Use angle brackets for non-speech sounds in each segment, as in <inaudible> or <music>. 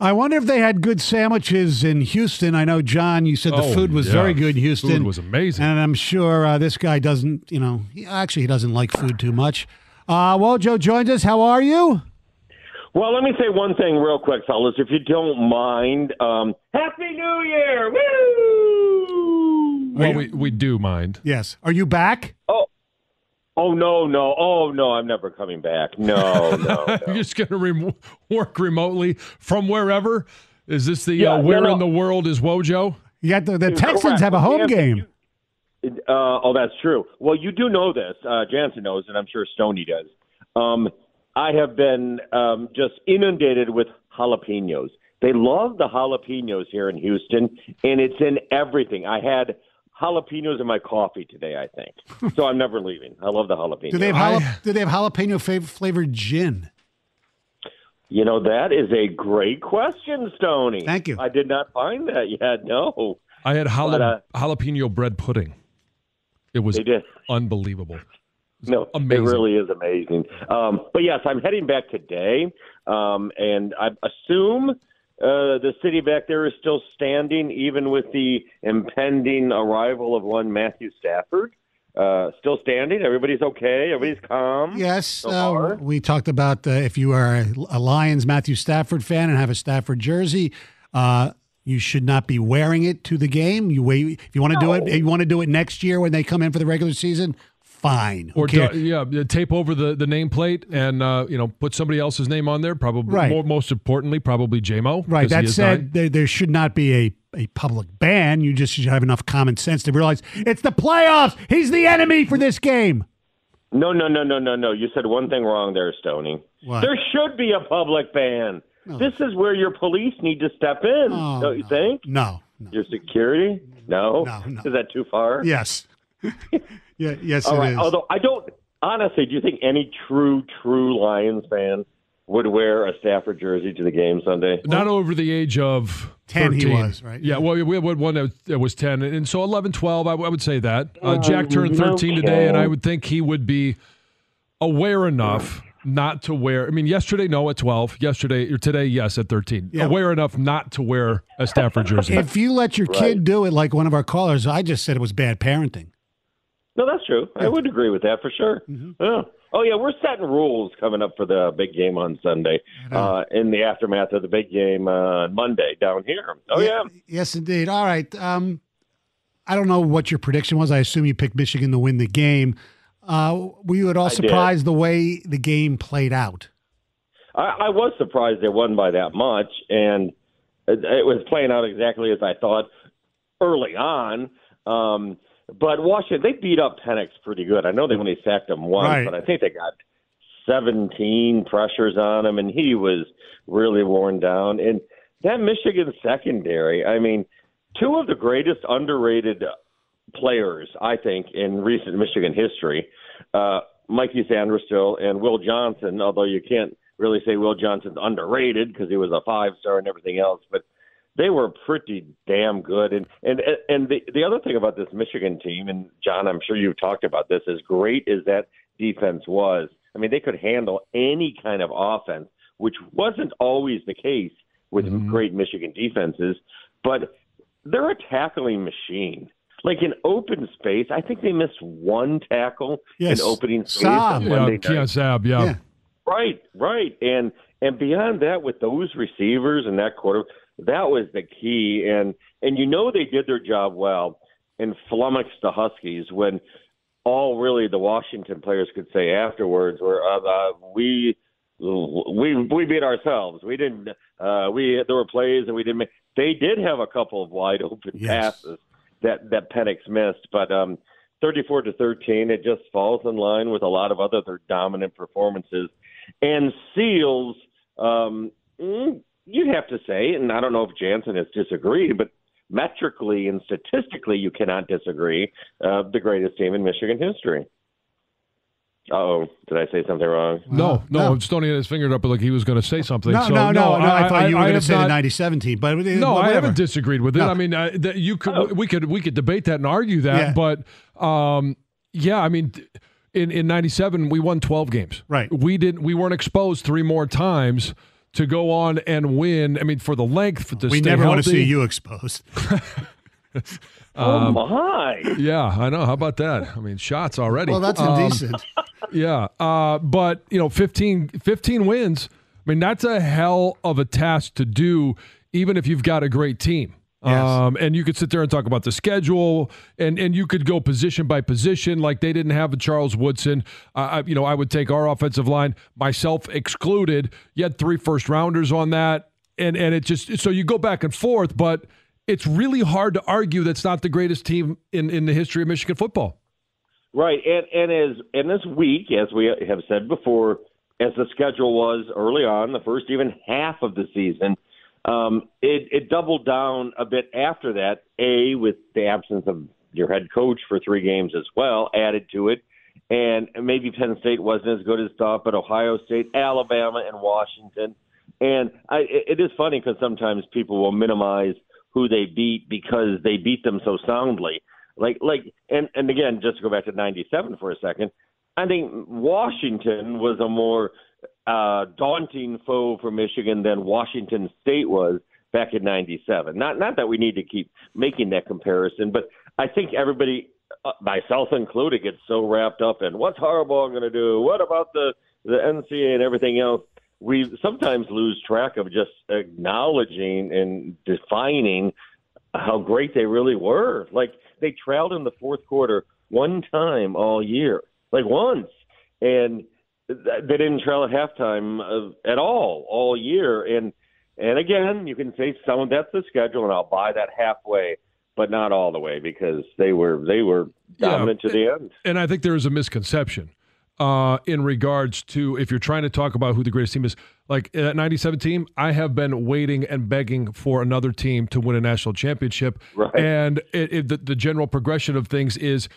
I wonder if they had good sandwiches in Houston. I know, John, you said the Oh, food was yeah. very good in Houston. Food was amazing. And I'm sure uh, this guy doesn't, you know, he, actually, he doesn't like food too much. Uh, Wojo joins us. How are you? Well, let me say one thing real quick, fellas, if you don't mind. Um, Happy New Year! Woo! well, we, we do mind. Yes. Are you back? Oh, oh no, no, oh no, I'm never coming back. No, no, <laughs> You're just going to rem- work remotely from wherever? Is this the Yeah, uh, where no. in the world is Wojo? Yeah, the, the Texans Correct. have a home Yeah, game. you- Uh, oh, that's true. Well, you do know this. Uh, Jansen knows, and I'm sure Stoney does. Um, I have been um, just inundated with jalapenos. They love the jalapenos here in Houston, and it's in everything. I had jalapenos in my coffee today, I think. so I'm never leaving. I love the jalapenos. Do they have jala- do they have jalapeno fav- flavored gin? You know, that is a great question, Stoney. Thank you. I did not find that yet. No, I had jala- But, uh, jalapeno bread pudding. It was they did. unbelievable. No, amazing. it really is amazing. Um, but yes, I'm heading back today, um, and I assume uh, the city back there is still standing, even with the impending arrival of one Matthew Stafford. Uh, still standing. Everybody's okay. Everybody's calm. Yes. So uh, far. we talked about uh, if you are a, a Lions Matthew Stafford fan and have a Stafford jersey, uh, you should not be wearing it to the game. You wait if you want to do it. If you want to do it next year when they come in for the regular season. Fine. Who Or do- yeah, yeah, tape over the, the nameplate and uh, you know put somebody else's name on there. Probably Right. more, most importantly, probably JMO. Right. 'cause he That is said, there, there should not be a, a public ban. You just should have enough common sense to realize it's the playoffs. He's the enemy for this game. No, no, no, no, no, no. You said one thing wrong there, Stoney. What? There should be a public ban. This is where your police need to step in, Oh, don't you no. think? No. no. Your security? No. No, no. Is that too far? Yes. <laughs> yeah. Yes, All it right. is. Although I don't honestly, do you think any true, true Lions fan would wear a Stafford jersey to the game Sunday? Not over the age of 10 he was, right? Yeah, well, we had one that was- 10. And so 11, 12, I, w- I would say that. Uh, Jack turned 13 today, and I would think he would be aware enough not to wear. I mean, yesterday, no, at 12. Yesterday, or today, yes, at 13. Yeah. Aware enough not to wear a Stafford jersey. if you let your kid do it like one of our callers, I just said it was bad parenting. No, that's true. I would agree with that for sure. Mm-hmm. Yeah. Oh yeah, we're setting rules coming up for the big game on Sunday. Uh, in the aftermath of the big game uh, Monday down here. Oh yeah. Yes, indeed. All right. Um, I don't know what your prediction was. I assume you picked Michigan to win the game. Uh, were you at all I did. surprised the way the game played out? I, I was surprised they won by that much, and it, it was playing out exactly as I thought early on. Um, but Washington, they beat up Penix pretty good. I know they only sacked him once, Right. but I think they got 17 pressures on him, and he was really worn down. And that Michigan secondary, I mean, two of the greatest underrated players, I think, in recent Michigan history, uh, Mikey Sainristil and Will Johnson, although you can't really say Will Johnson's underrated because he was a five star and everything else, but they were pretty damn good. And and and the the other thing about this Michigan team, and John, I'm sure you've talked about this, as great as that defense was. I mean, they could handle any kind of offense, which wasn't always the case with mm-hmm. great Michigan defenses. But they're a tackling machine. Like in open space, I think they missed one tackle Yes. in opening space Sabb. on yeah, Monday night. Keon Sabb, yeah. Yeah. Right, right, and and beyond that, with those receivers and that quarter, that was the key. And and you know they did their job well and flummoxed the Huskies when all really the Washington players could say afterwards were uh, uh, we we we beat ourselves. We didn't. Uh, we there were plays and we didn't make. They did have a couple of wide open Yes. passes that that Penix missed, but um, 34 to 13, it just falls in line with a lot of other their dominant performances and seals. Um, mm, you'd have to say, and I don't know if Jansen has disagreed, but metrically and statistically, you cannot disagree. Uh, the greatest team in Michigan history. Oh, did I say something wrong? No, no, no. no. Stoney had his finger up like he was going to say something. No, so, no, no, no. I, thought you were going to say not- the 90 team, but No, I haven't disagreed with it. No. I mean, uh, that you could Oh. we could we could debate that and argue that, Yeah. but um, yeah, I mean, in in '97 we won 12 games. Right. We didn't. We weren't exposed three more times to go on and win. I mean, for the length, for to We stay never want to see you exposed. <laughs> oh my! Yeah, I know. How about that? I mean, shots already. Well, that's Um, indecent. <laughs> Yeah. Uh, but, you know, 15, 15 wins, I mean, that's a hell of a task to do, even if you've got a great team. Yes. Um, and you could sit there and talk about the schedule, and, and you could go position by position, like they didn't have a Charles Woodson. Uh, I, you know, I would take our offensive line, myself excluded. You had three first rounders on that, and and it just so you go back and forth, but it's really hard to argue that's not the greatest team in in the history of Michigan football. Right, and and as and this week, as we have said before, as the schedule was early on, the first even half of the season, um, it, it doubled down a bit after that. A with the absence of your head coach for three games as well added to it, and maybe Penn State wasn't as good as thought, but Ohio State, Alabama, and Washington. And I, it is funny because sometimes people will minimize who they beat because they beat them so soundly. Like, like, and and again, just to go back to '97 for a second, I think Washington was a more uh, daunting foe for Michigan than Washington State was back in '97. Not not that we need to keep making that comparison, but I think everybody, uh, myself included, gets so wrapped up in what's Harbaugh going to do, what about the the NCAA and everything else. We sometimes lose track of just acknowledging and defining how great they really were. Like they trailed in the fourth quarter one time all year, like once, and they didn't trail at halftime uh, at all all year. And and again, you can say some of that's the schedule, and I'll buy that halfway, but not all the way because they were they were Yeah. to the end. and I think there is a misconception uh, in regards to if you're trying to talk about who the greatest team is. Like that '97 team, I have been waiting and begging for another team to win a national championship, Right. and it, it, the, the general progression of things is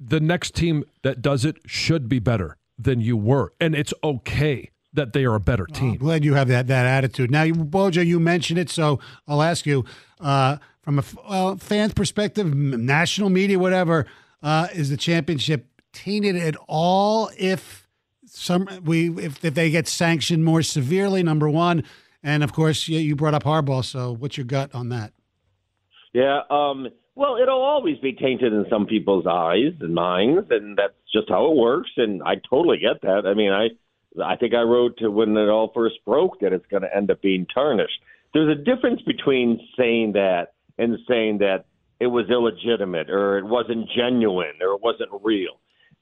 the next team that does it should be better than you were, and it's okay that they are a better team. I'm team. glad you have that that attitude. Now, you, Wojo, you mentioned it, so I'll ask you uh, from a well, fan's perspective, national media, whatever. Uh, is the championship tainted at all if some we if, if they get sanctioned more severely? Number one, and of course, you, you brought up Harbaugh. So, what's your gut on that? Yeah. Um, well, it'll always be tainted in some people's eyes and minds, and that's just how it works. And I totally get that. I mean, I I think I wrote to when it all first broke that it's going to end up being tarnished. There's a difference between saying that and saying that it was illegitimate or it wasn't genuine or it wasn't real.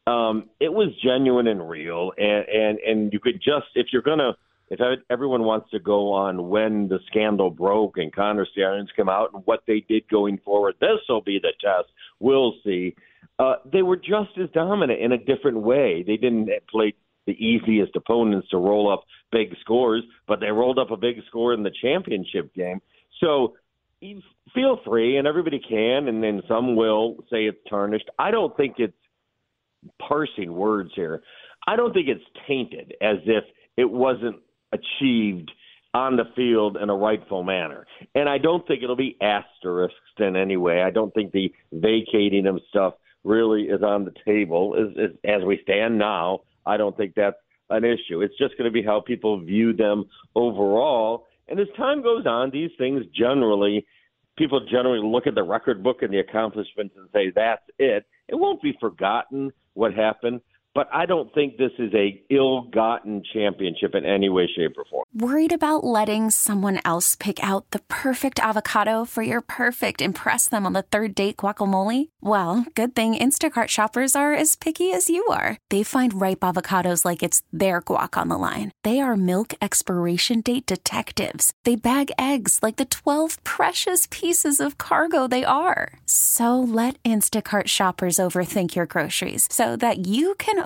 Um, it was genuine and real, and and and you could just if you're gonna if everyone wants to go on when the scandal broke and Connor Stalions came out and what they did going forward, this will be the test. We'll see. Uh, they were just as dominant in a different way. They didn't play the easiest opponents to roll up big scores, but they rolled up a big score in the championship game. So feel free, and everybody can, and then some will say it's tarnished. I don't think it's parsing words here. I don't think it's tainted as if it wasn't achieved on the field in a rightful manner. And I don't think it'll be asterisked in any way. I don't think the vacating of stuff really is on the table as, as we stand now. I don't think that's an issue. It's just going to be how people view them overall. And as time goes on, these things generally, people generally look at the record book and the accomplishments and say, that's it. It won't be forgotten what happened, but I don't think this is a ill-gotten championship in any way, shape, or form. Worried about letting someone else pick out the perfect avocado for your perfect impress them on the third date guacamole? Well, good thing Instacart shoppers are as picky as you are. They find ripe avocados like it's their guac on the line. They are milk expiration date detectives. They bag eggs like the 12 precious pieces of cargo they are. So let Instacart shoppers overthink your groceries so that you can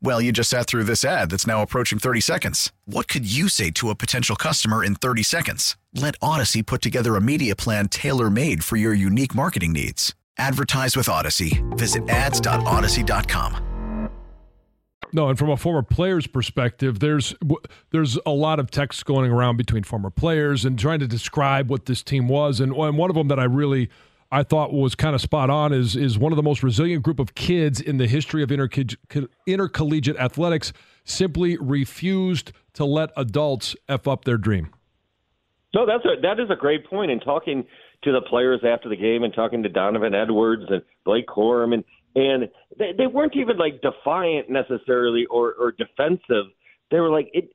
Well, you just sat through this ad that's now approaching 30 seconds. What could you say to a potential customer in 30 seconds? Let Odyssey put together a media plan tailor made for your unique marketing needs. Advertise with Odyssey. Visit ads.odyssey.com. No, and from a former player's perspective, there's there's a lot of text going around between former players and trying to describe what this team was. And one of them that I really I thought was kind of spot on is is one of the most resilient group of kids in the history of intercollegiate athletics simply refused to let adults f up their dream. No, that's a that is a great point. In talking to the players after the game and talking to Donovan Edwards and Blake Corum and and they, they weren't even like defiant necessarily or or defensive. They were like it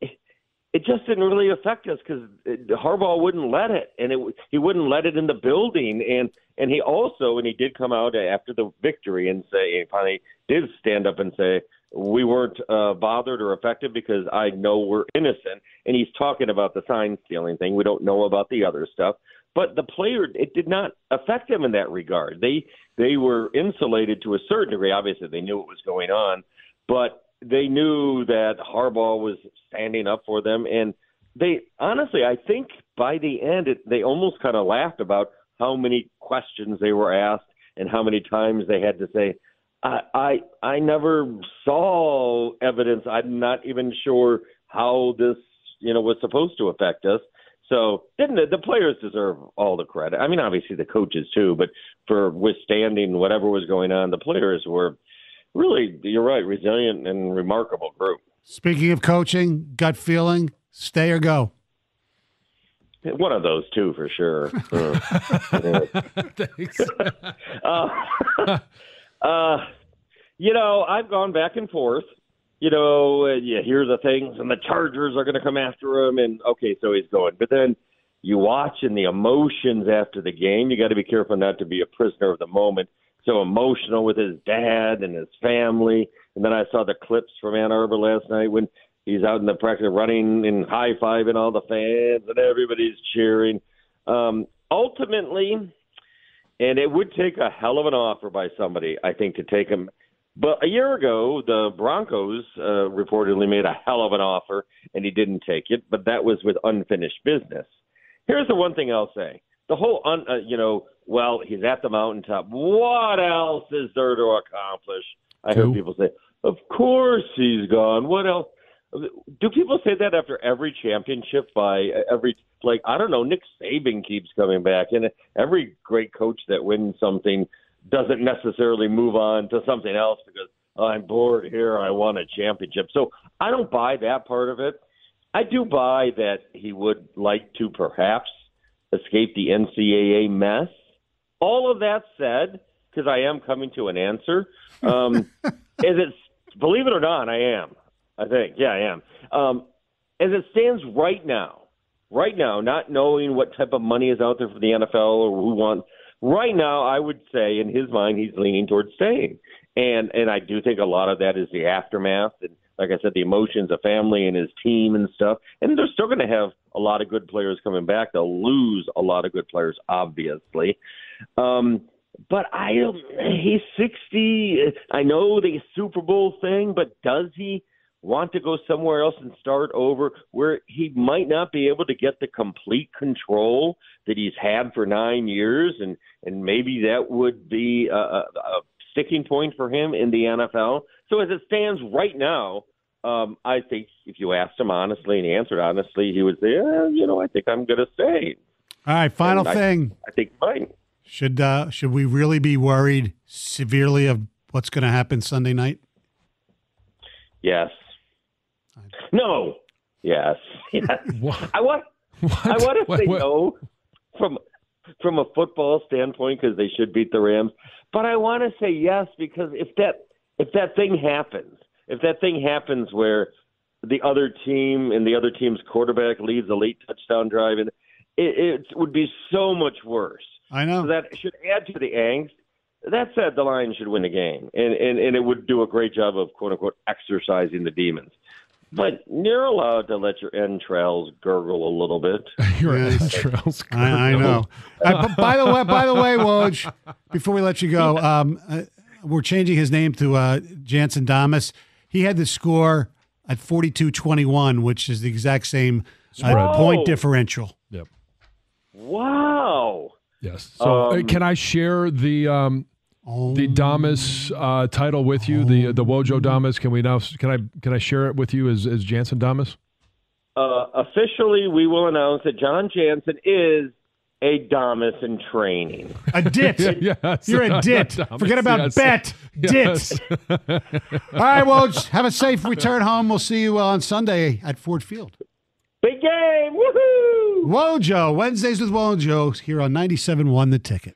it just didn't really affect us because Harbaugh wouldn't let it, and it he wouldn't let it in the building, and and he also and he did come out after the victory and say he finally did stand up and say we weren't uh, bothered or affected because I know we're innocent, and he's talking about the sign stealing thing. We don't know about the other stuff, but the player it did not affect them in that regard. They they were insulated to a certain degree. Obviously, they knew what was going on, but they knew that Harbaugh was standing up for them, and they honestly, I think by the end, it, they almost kind of laughed about how many questions they were asked and how many times they had to say, I, I I never saw evidence. I'm not even sure how this you know was supposed to affect us. So didn't the, the players deserve all the credit? I mean, obviously the coaches too, but for withstanding whatever was going on, the players were really, you're right, resilient and remarkable group. Speaking of coaching, gut feeling, stay or go? One of those two for sure. <laughs> Thanks. uh, <laughs> uh, you know, I've gone back and forth. You know, uh, you hear the things, and the Chargers are going to come after him, and okay, so he's going. But then you watch and the emotions after the game. You got to be careful not to be a prisoner of the moment so emotional with his dad and his family. And then I saw the clips from Ann Arbor last night when he's out in the practice running and high fiving all the fans and everybody's cheering. Um, ultimately, and it would take a hell of an offer by somebody, I think, to take him. But a year ago, the Broncos uh, reportedly made a hell of an offer, and he didn't take it. But that was with unfinished business. Here's the one thing I'll say: the whole, un, uh, you know, well, he's at the mountaintop. What else is there to accomplish? I hear people say, "Of course he's gone." What else? Do people say that after every championship? By every like, I don't know. Nick Saban keeps coming back, and every great coach that wins something doesn't necessarily move on to something else because oh, I'm bored here. I want a championship. So I don't buy that part of it. I do buy that he would like to perhaps escape the NCAA mess all of that said, because I am coming to an answer, um, <laughs> is it believe it or not, I am. I think, yeah, I am. Um, as it stands right now, right now, not knowing what type of money is out there for the NFL or who wants. Right now, I would say in his mind, he's leaning towards staying, and and I do think a lot of that is the aftermath and, like I said, the emotions of family and his team and stuff. And they're still going to have a lot of good players coming back. They'll lose a lot of good players, obviously. Um, but I don't. He's sixty. I know the Super Bowl thing, but does he want to go somewhere else and start over, where he might not be able to get the complete control that he's had for nine years, and and maybe that would be a, a, a sticking point for him in the NFL. So as it stands right now, um, I think if you asked him honestly and he answered honestly, he would say, eh, you know, I think I'm going to stay. All right, final and thing. I, I think fine. Should uh, should we really be worried severely of what's going to happen Sunday night? Yes. No. Yes. <laughs> yes. I want. What? I want to what? say what? no from from a football standpoint because they should beat the Rams, but I want to say yes because if that if that thing happens, if that thing happens where the other team and the other team's quarterback leads a late touchdown drive and it, it would be so much worse. I know. So that should add to the angst. That said, the Lions should win the game, and, and, and it would do a great job of quote unquote exercising the demons. But you're allowed to let your entrails gurgle a little bit. <laughs> Your Yes. entrails. I, I know. Uh, by the way, by the way, Woj, before we let you go, um, uh, we're changing his name to uh, Jansen Damas. He had the score at 42-21, which is the exact same uh, point differential. Yep. Wow. Yes. So uh, Um, can I share the um, Oh, the Damas uh, title with you? The the Wojo Damas. Can we now? Can I can I share it with you as as Jansen Damas? Uh, officially, we will announce that John Jansen is a Damas in training. a dit. <laughs> yes. You're a dit. <laughs> Damas, Forget about yes. bet. Yes. Dit. <laughs> All right, Woj, have a safe return home. We'll see you on Sunday at Ford Field. Big game! Woohoo! Wojo, Wednesdays with Wojo here on 97.1 The Ticket.